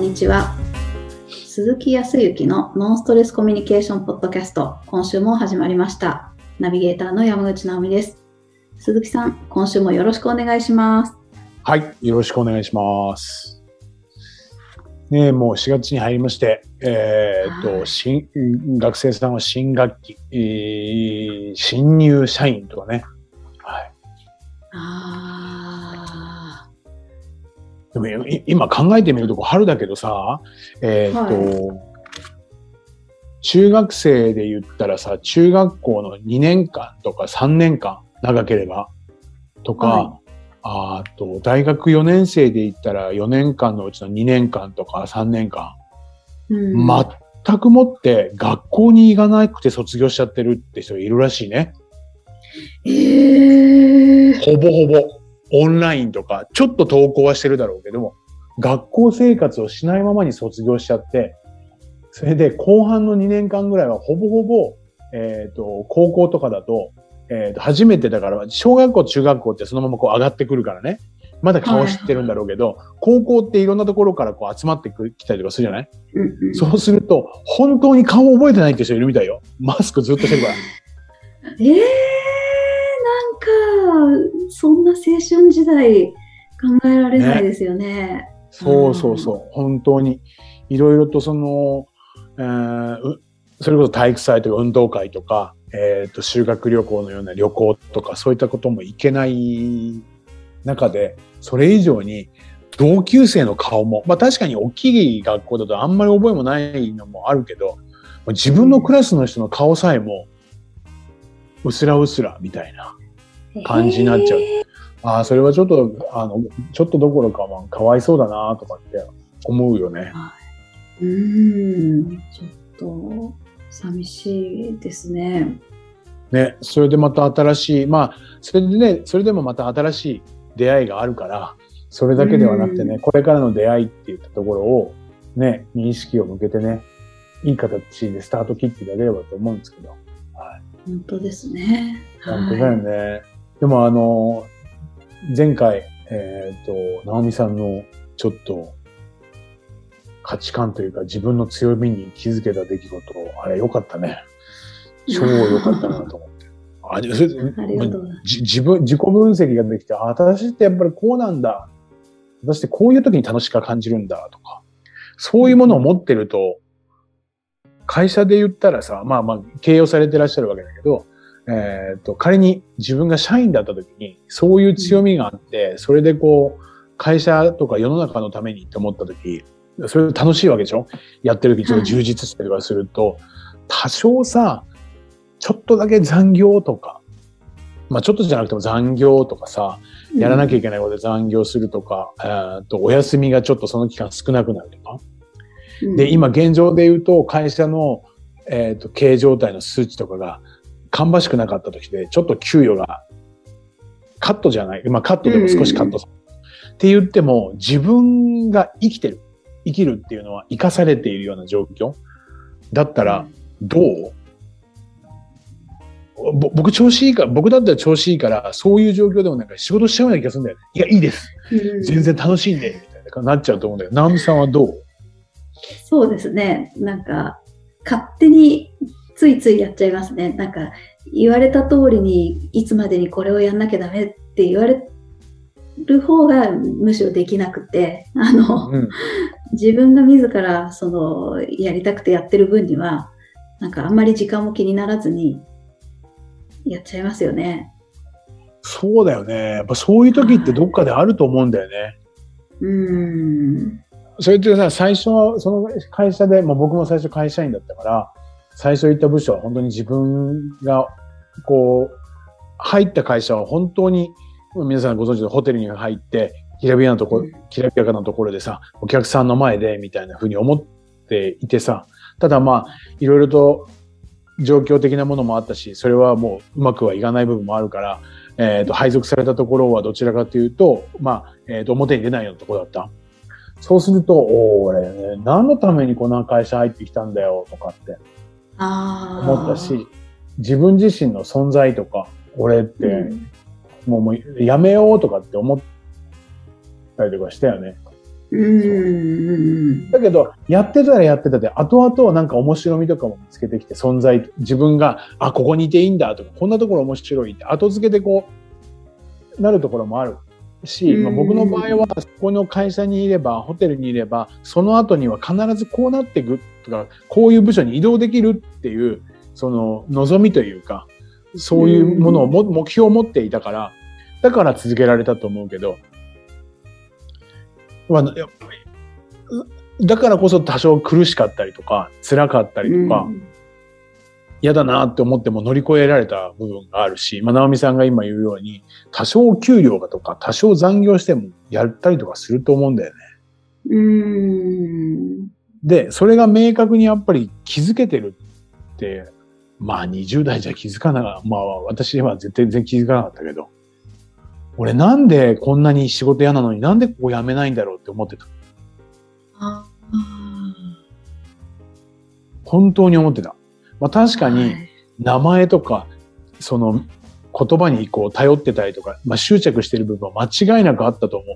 んにちは。鈴木康之のノンストレスコミュニケーションポッドキャスト、今週も始まりました。ナビゲーターの山口直美です。鈴木さん、今週もよろしくお願いします。はい、よろしくお願いします。ねえ、もう4月に入りまして、えーっと、はい新、学生さんは新学期、えー新入社員とかね。でもい今考えてみると、春だけどさ、えーっと、中学生で言ったらさ、中学校の2年間とか3年間、長ければ、とか、はあと、大学4年生で言ったら4年間のうちの2年間とか3年間、ーうん。全くもって学校に行かなくて卒業しちゃってるって人いるらしいね。えー、ほぼほぼオンラインとか、ちょっと投稿はしてるだろうけども、学校生活をしないままに卒業しちゃって、それで後半の2年間ぐらいはほぼほぼ、えっ、と、高校とかだと、えっ、と、初めてだから、小学校、中学校ってそのままこう上がってくるからね。まだ顔知ってるんだろうけど、高校っていろんなところからこう集まってくきたりとかするじゃない？うんうんそうすると、本当に顔を覚えてないって人いるみたいよ。マスクずっとしてるから。えー、なんか、そんな青春時代考えられないですよね。そうそうそう。本当に。いろいろとその、えーうそれこそ体育祭とか運動会とか、えっ、と、修学旅行のような旅行とか、そういったことも行けない中で、それ以上に同級生の顔も、まあ確かに大きい学校だとあんまり覚えもないのもあるけど、自分のクラスの人の顔さえも、うすらうすらみたいな。感じになっちゃうえああ、それはちょっと、あの、ちょっとどころか、まあ、かわいそうだなとかって思うよね。ーうーん、ちょっと寂しいですね。ね、それでまた新しい、まあ、それでね、それでもまた新しい出会いがあるから、それだけではなくてね、うんこれからの出会いっていったところを、ね、認識を向けてね、いい形でスタート切っていただければと思うんですけど。本当ですね。本当だよね。でもあの、前回、えっ、と、直美さんのちょっと価値観というか自分の強みに気づけた出来事、あれ良かったね。超良かったなと思って。あ、でそれ自分、自己分析ができて、あ、私ってやっぱりこうなんだ。私ってこういう時に楽しく感じるんだとか、そういうものを持ってると、会社で言ったらさ、まあまあ、経営をされてらっしゃるわけだけど、えっ、と、仮に自分が社員だった時に、そういう強みがあって、それでこう、会社とか世の中のためにって思った時、それ楽しいわけでしょ？やってる時ちょっと充実したりとかすると、多少さ、ちょっとだけ残業とか、まあちょっとじゃなくても残業とかさ、やらなきゃいけないことで残業するとか、えーとお休みがちょっとその期間少なくなるとか。うん。で、今現状で言うと会社の、えーと経営状態の数値とかが芳しくなかった時で、ちょっと給与がカットじゃない。まあカットでも少しカットする。って言っても自分が生きてる。生きるっていうのは生かされているような状況だったら、どう？ぼ僕調子いいから、僕だったら調子いいから、そういう状況でもなんか仕事しちゃうような気がするんだよね。いや、いいです。うん全然楽しいんで、みたいななっちゃうと思うんだよ。直美さんはどう？そうですね。なんか、勝手についついやっちゃいますね。なんか、言われた通りに、いつまでにこれをやんなきゃダメって言われる方がむしろできなくて、あの、うん。自分が自ら、その、やりたくてやってる分には、なんかあんまり時間も気にならずに、やっちゃいますよね。そうだよね。やっぱそういう時ってどっかであると思うんだよね。うーん。それってさ、最初はその会社で、まあ、僕も最初会社員だったから、最初行った部署は本当に自分が、こう、入った会社は本当に、皆さんご存知のホテルに入って、きらびやなとこうん、きらびやかなところでさ、お客さんの前で、みたいな風に思っていてさ、ただまあ、いろいろと状況的なものもあったし、それはもううまくはいかない部分もあるから、えっ、と、配属されたところはどちらかというと、まあ、えっ、と、表に出ないようなところだった。そうすると、おー俺、ね、何のためにこんな会社入ってきたんだよ、とかって。思ったし、自分自身の存在とか、俺って、うんもうもうやめようとかって思ったりとかしたよね。うん。だけど、やってたらやってたで、後々なんか面白みとかも見つけてきて、存在、自分が、あ、ここにいていいんだとか、こんなところ面白いって、後付けでこう、なるところもあるし、まあ、うん。僕の場合は、そこの会社にいれば、ホテルにいれば、その後には必ずこうなっていくとか、こういう部署に移動できるっていう、その望みというか、そういうものをも、目標を持っていたから、だから続けられたと思うけど、まあ、やっぱり、だからこそ多少苦しかったりとか、辛かったりとか、嫌だなって思っても乗り越えられた部分があるし、まあ、直美さんが今言うように、多少給料がとか、多少残業してもやったりとかすると思うんだよね。うん。で、それが明確にやっぱり気づけてるって、まあ20代じゃ気づかなかった。まあ私は絶対全然気づかなかったけど、俺なんでこんなに仕事嫌なのになんでここ辞めないんだろうって思ってた？あ本当に思ってた。まあ確かにはい名前とか、その言葉にこう頼ってたりとか、まあ執着してる部分は間違いなくあったと思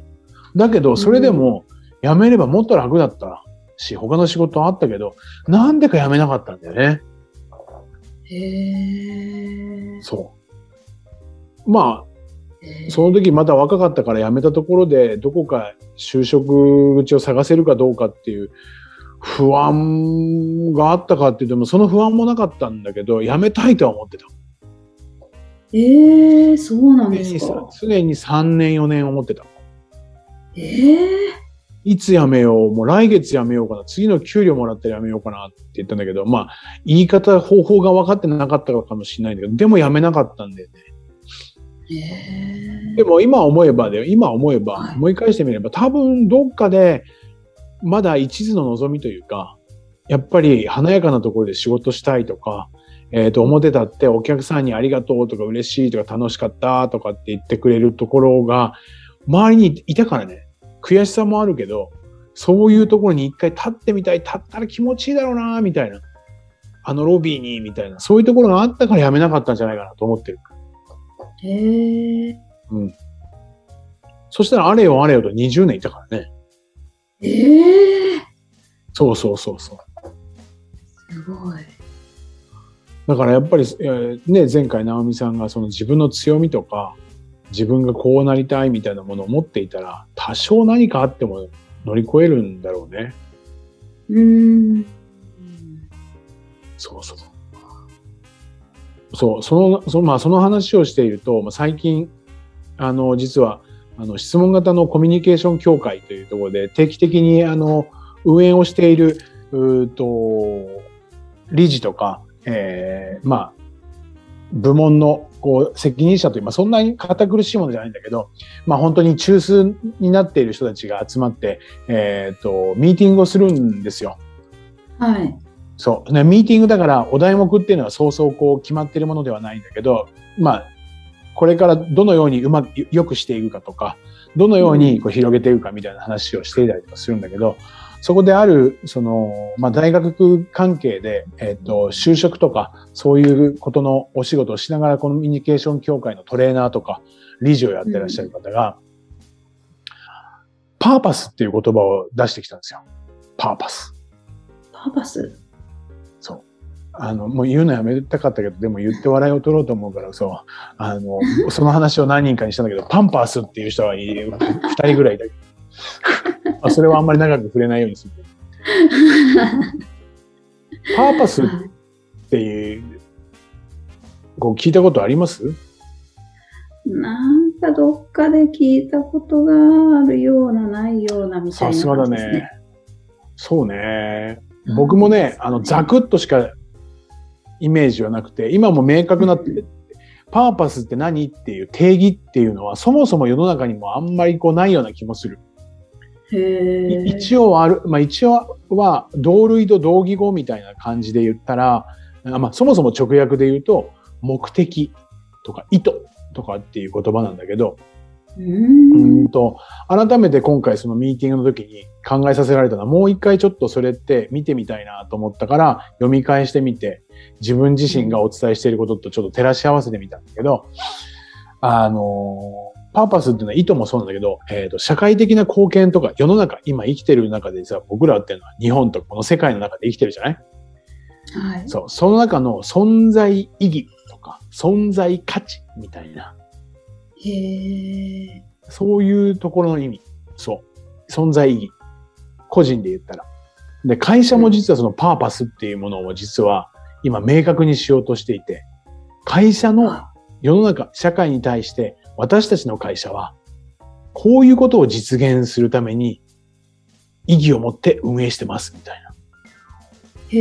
う。だけど、それでも辞めればもっと楽だったし、他の仕事はあったけど、なんでか辞めなかったんだよね。へえ。そう。まあ、その時まだ若かったから辞めたところで、どこか就職口を探せるかどうかっていう不安があったかって言っても、その不安もなかったんだけど、辞めたいとは思ってた。ええ、そうなんですか？常に3年4年思ってた。ええ。いつ辞めよう、もう来月辞めようかな、次の給料もらったら辞めようかなって言ったんだけど、まあ、言い方、方法が分かってなかったかもしれないんだけど、でも辞めなかったんだよね。ええ。でも今思えばで、今思えば、はい思い返してみれば、多分どっかで、まだ一途の望みというか、やっぱり華やかなところで仕事したいとか、えっ、と、表立ってお客さんにありがとうとか嬉しいとか楽しかったとかって言ってくれるところが、周りにいたからね、悔しさもあるけど、そういうところに一回立ってみたい、立ったら気持ちいいだろうな、みたいな。あのロビーに、みたいな。そういうところがあったから辞めなかったんじゃないかなと思ってる。へえ。うん。そしたらあれよあれよと20年いたからね。ええ。そうそうそうそう。すごい。だからやっぱり、えーね、前回直美さんがその自分の強みとか、自分がこうなりたいみたいなものを持っていたら、多少何かあっても乗り越えるんだろうね。うーん。そうそう。そう、その、その、まあ、その話をしていると、まあ、最近、あの、実は、あの、質問型のコミュニケーション協会というところで、定期的に、あの、運営をしている、うーと、理事とか、えー、まあ、部門の、こう、責任者という、まあ、そんなに堅苦しいものじゃないんだけど、まあ、本当に中枢になっている人たちが集まって、えっ、と、ミーティングをするんですよ。はい。そう。ね、ミーティングだからお題目っていうのはそうそうこう決まってるものではないんだけど、まあ、これからどのようにうまく、良くしていくかとか、どのようにこう広げていくかみたいな話をしていたりとかするんだけど、そこである、その、まあ、大学関係で、えっ、と、就職とか、そういうことのお仕事をしながら、コミュニケーション協会のトレーナーとか、理事をやってらっしゃる方が、パーパスっていう言葉を出してきたんですよ。パーパス。パパス？あの、もう言うのやめたかったけど、でも言って笑いを取ろうと思うから、そう。あの、その話を何人かにしたんだけど、パンパースっていう人はい二人ぐらいいたけど。まあそれはあんまり長く触れないようにする。パーパスっていう、こう聞いたことあります？なんかどっかで聞いたことがあるような、ないようなみたいなさすがだね。。そうね。僕もね、あの、ザクッとしかイメージはなくて、今も明確な、パーパスって何っていう定義っていうのは、そもそも世の中にもあんまりこうないような気もする。一応ある、まあ一応は同類と同義語みたいな感じで言ったら、あまあそもそも直訳で言うと、目的とか意図とかっていう言葉なんだけど、うん。んと、改めて今回そのミーティングの時に考えさせられたのは、もう一回ちょっとそれって見てみたいなと思ったから、読み返してみて、自分自身がお伝えしていることとちょっと照らし合わせてみたんだけど、あの、パーパスっていうのは意図もそうなんだけど、えっ、と、社会的な貢献とか、世の中、今生きてる中でさ、僕らっていうのは日本とこの世界の中で生きてるじゃない？はい。そう。その中の存在意義とか、存在価値みたいな、へえ。そういうところの意味。そう。存在意義。個人で言ったら。で、会社も実はそのパーパスっていうものを実は今明確にしようとしていて、会社のあ世の中、社会に対して私たちの会社は、こういうことを実現するために意義を持って運営してますみたいな。へ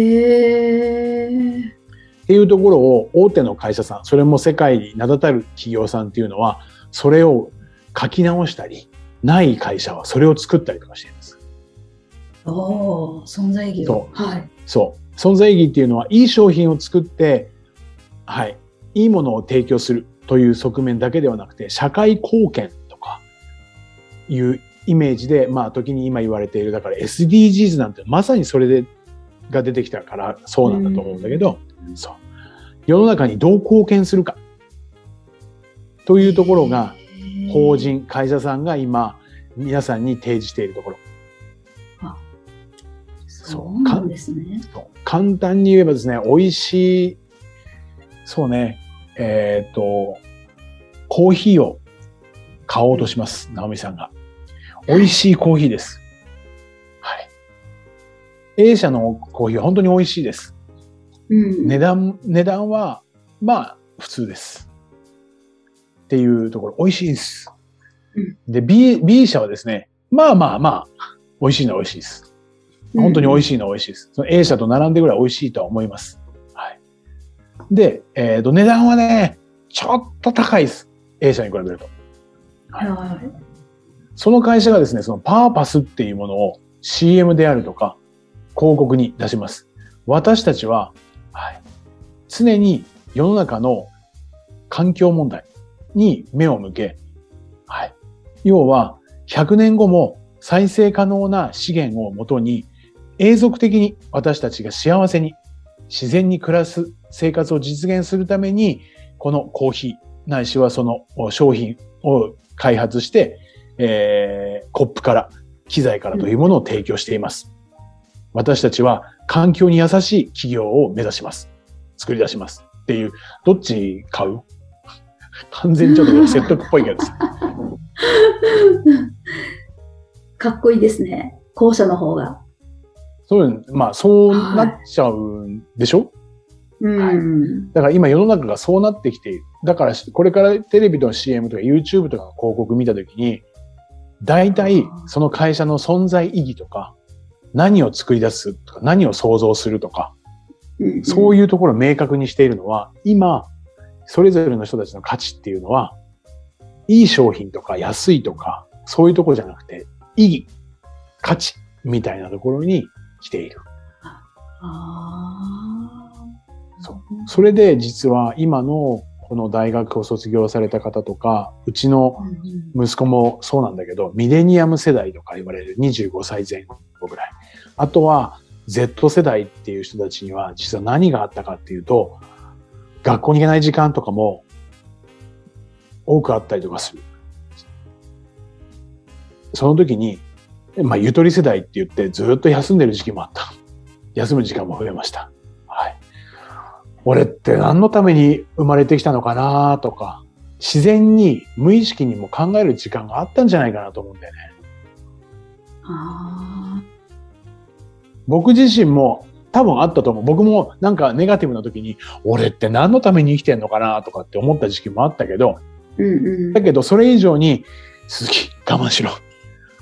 え。っていうところを大手の会社さん、それも世界に名だたる企業さんっていうのは、それを書き直したり、ない会社はそれを作ったりとかしています。おお、存在意義を。はい。そう。存在意義っていうのは、いい商品を作って、はい。いいものを提供するという側面だけではなくて、社会貢献とかいうイメージで、まあ、時に今言われている、だから SDGs なんてまさにそれで、が出てきたからそうなんだと思うんだけど、そう。世の中にどう貢献するかというところが、法。人、会社さんが今、皆さんに提示しているところ。そうなんですね。簡単に言えばですね、美味しい、そうね、えっ、と、コーヒーを買おうとします、直美さんが。美味しいコーヒーです。はい。A 社のコーヒーは本当に美味しいです。うん。値段、値段は、まあ、普通です。っていうところ、美味しいです。で、B、B 社はですね、まあまあまあ、美味しいのは美味しいです。本当に美味しい。のは美味しいです。その A 社と並んでぐらい美味しいとは思います。はい。で、えっ、と、値段はね、ちょっと高いです。A 社に比べると。はいはい。その会社がですね、そのパーパスっていうものを CM であるとか、広告に出します。私たちは、はい、常に世の中の環境問題に目を向け、はい、要は100年後も再生可能な資源をもとに永続的に私たちが幸せに自然に暮らす生活を実現するためにこのコーヒーないしはその商品を開発してえーコップから、機材からというものを提供しています。私たちは環境に優しい企業を目指します。作り出します。っていう、どっち買う？完全にちょっと説得っぽいけどさ。かっこいいですね。後者の方が。そういう、まあそうなっちゃうんでしょ、うん。だから今世の中がそうなってきている。だからこれからテレビの CM とか YouTube とかの広告見たときに、大体その会社の存在意義とか、何を作り出すとか、何を創造するとか、うんそういうところを明確にしているのは、今、それぞれの人たちの価値っていうのは、いい商品とか安いとか、そういうところじゃなくて、意義、価値みたいなところに来ている。あそうそれで実は今のこの大学を卒業された方とか、うちのうん息子もそうなんだけど、ミレニアム世代とか言われる25歳前後ぐらい。あとは Z 世代っていう人たちには実は何があったかっていうと、学校に行けない時間とかも多くあったりとかする。その時に、まあ、ゆとり世代って言ってずっと休んでる時期もあった。休む時間も増えました。はい。俺って何のために生まれてきたのかなとか、自然に無意識にも考える時間があったんじゃないかなと思うんだよね。あ僕自身も多分あったと思う。僕もなんかネガティブな時に、俺って何のために生きてんのかなとかって思った時期もあったけど、ーうんうんだけどそれ以上に、鈴木我慢しろ。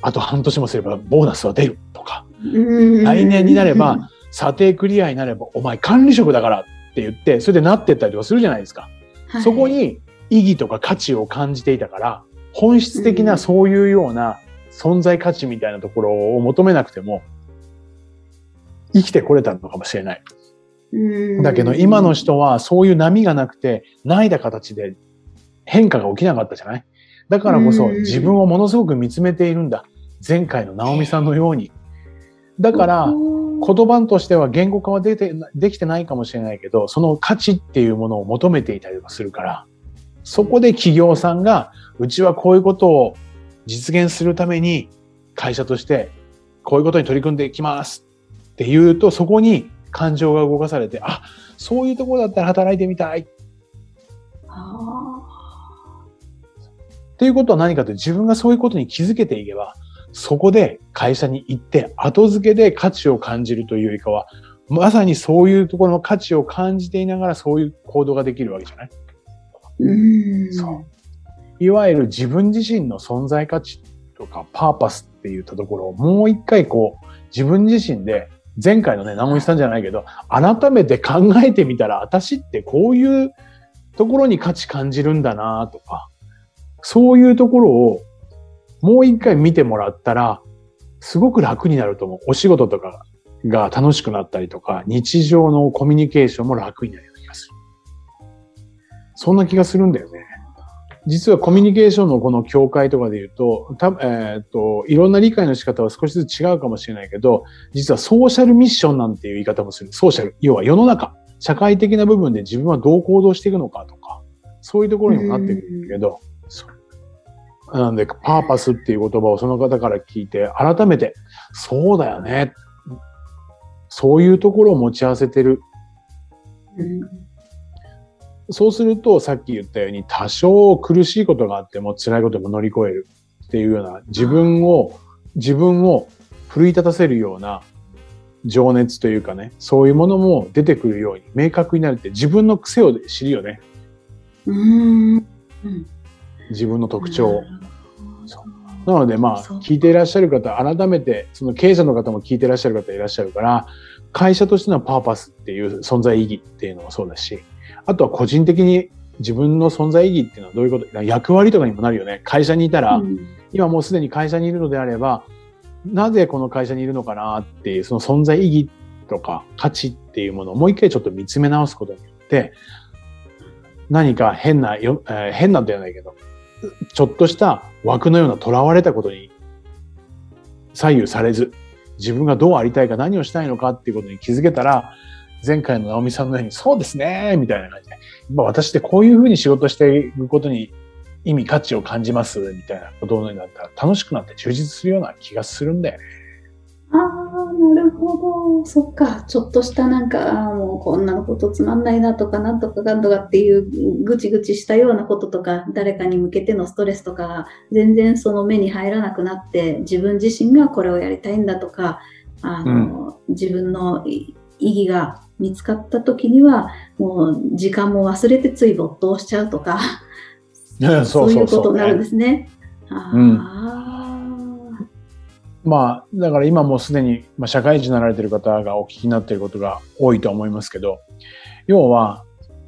あと半年もすればボーナスは出るとか、うん来年になれば査定クリアになれば、お前管理職だからって言って、それでなってったりとかするじゃないですか。はいそこに意義とか価値を感じていたから、本質的なそういうような存在価値みたいなところを求めなくても、生きてこれたのかもしれない。うんだけど今の人はそういう波がなくて、ないだ形で変化が起きなかったじゃない？だからこそうん自分をものすごく見つめているんだ。前回の直美さんのように。だから、言葉としては言語化は出てなできてないかもしれないけど、その価値っていうものを求めていたりとかするから、そこで企業さんが、うちはこういうことを実現するために会社としてこういうことに取り組んでいきますって言うと、そこに感情が動かされて、あ、そういうところだったら働いてみたい。っていうことは何かと自分がそういうことに気づけていけば、そこで会社に行って後付けで価値を感じるというよりかは、まさにそういうところの価値を感じていながらそういう行動ができるわけじゃないうんそう。いわゆる自分自身の存在価値とかパーパスって言ったところをもう一回こう自分自身で前回のね、直美さんじゃないけど、改めて考えてみたら私ってこういうところに価値感じるんだなとか、そういうところをもう一回見てもらったら、すごく楽になると思う。お仕事とかが楽しくなったりとか、日常のコミュニケーションも楽になるような気がする。そんな気がするんだよね。実はコミュニケーションのこの境界とかで言うと、たえっ、と、いろんな理解の仕方は少しずつ違うかもしれないけど、実はソーシャルミッションなんていう言い方もする。ソーシャル。要は世の中、社会的な部分で自分はどう行動していくのかとか、そういうところにもなってくるんだけど、なんで、パーパスっていう言葉をその方から聞いて、改めて、そうだよね。そういうところを持ち合わせてる。そうすると、さっき言ったように、多少苦しいことがあっても辛いことも乗り越えるっていうような、自分を、自分を奮い立たせるような情熱というかね、そういうものも出てくるように明確になるって自分の癖を知るよね。うん。自分の特徴なのでまあ聞いていらっしゃる方改めてその経営者の方も聞いていらっしゃる方いらっしゃるから会社としてのパーパスっていう存在意義っていうのもそうだしあとは個人的に自分の存在意義っていうのはどういうこと？役割とかにもなるよね。会社にいたら、うん。今もうすでに会社にいるのであればなぜこの会社にいるのかなっていうその存在意義とか価値っていうものをもう一回ちょっと見つめ直すことによって何か変なよ、えー変なんではないけどちょっとした枠のような囚われたことに左右されず、自分がどうありたいか何をしたいのかっていうことに気づけたら、前回の直美さんのように、そうですね、みたいな感じで、今私ってこういうふうに仕事していくことに意味、価値を感じます、みたいなことになったら楽しくなって充実するような気がするんだよね。ああ、なるほど。そっか。ちょっとしたなんか、もうこんなことつまんないなとか、なんとかかんとかっていうぐちぐちしたようなこととか、誰かに向けてのストレスとかが全然その目に入らなくなって、自分自身がこれをやりたいんだとか、あの、自分のい意義が見つかった時には、もう時間も忘れてつい没頭しちゃうとか、そういうことになるんですね。まあ、だから今もうすでに、まあ、社会人になられてる方がお聞きになっていることが多いと思いますけど、要は、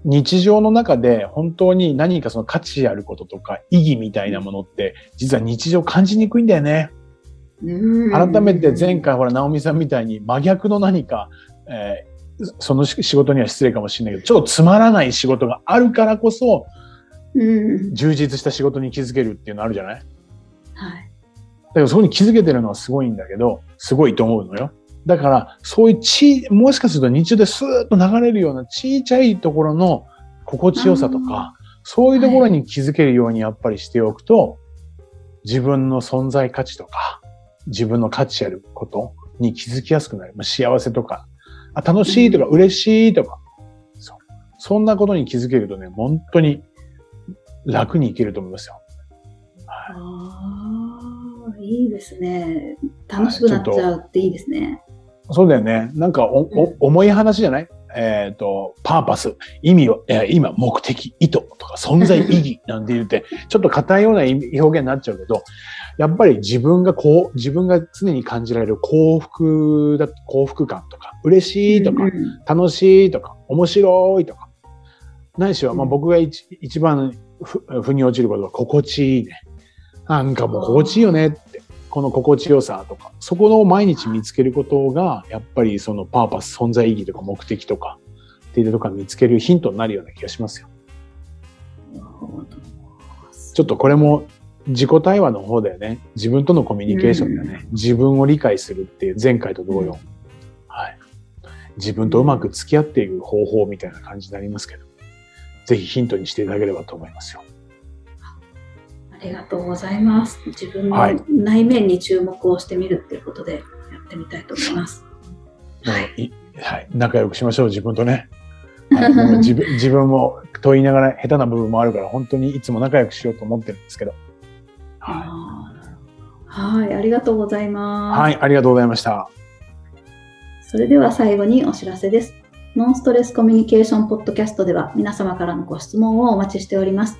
日常の中で本当に何かその価値あることとか意義みたいなものって、実は日常感じにくいんだよね。うん改めて前回ほら、直美さんみたいに真逆の何か、えーその仕事には失礼かもしれないけど、ちょっとつまらない仕事があるからこそ、うん、充実した仕事に気づけるっていうのあるじゃない？はい。だからそこに気づけてるのはすごいんだけど、すごいと思うのよ。だから、そういうち、もしかすると日中でスーッと流れるような小さいところの心地よさとか、そういうところに気づけるようにやっぱりしておくと、自分の存在価値とか、自分の価値あることに気づきやすくなる。まあ幸せとか、あ楽しいとか、嬉しいとか、そう。そんなことに気づけるとね、本当に楽にいけると思いますよ。はいああ、いいですね。楽しくなっちゃうっていいですね。そうだよね。なんかお、お重い話じゃない？えっ、と、パーパス、意味を、えー今、目的、意図とか、存在意義なんて言って、ちょっと硬いような表現になっちゃうけど、やっぱり自分がこう、自分が常に感じられる幸福だ、幸福感とか、嬉しいとかうん、楽しいとか、面白いとか、ないしは、まあうん僕が一一番ふ腑に落ちることは心地いいね。なんかもう心地いいよね。この心地よさとか、そこの毎日見つけることが、やっぱりそのパーパス、存在意義とか目的とか、っていうところ見つけるヒントになるような気がしますよ。ちょっとこれも自己対話の方だよね。自分とのコミュニケーションだね。自分を理解するっていう前回と同様。はい。自分とうまく付き合っていく方法みたいな感じになりますけど。ぜひヒントにしていただければと思いますよ。ありがとうございます。自分のはい内面に注目をしてみるっていうことでやってみたいと思います。はい、いはい、仲良くしましょう、自分とね。はい、自分自分もと言いながら下手な部分もあるから、本当にいつも仲良くしようと思ってるんですけど。はあーなるほどはい、ありがとうございい、ます。はい、ありがとうございました。それでは最後にお知らせです。ノンストレスコミュニケーションポッドキャストでは皆様からのご質問をお待ちしております。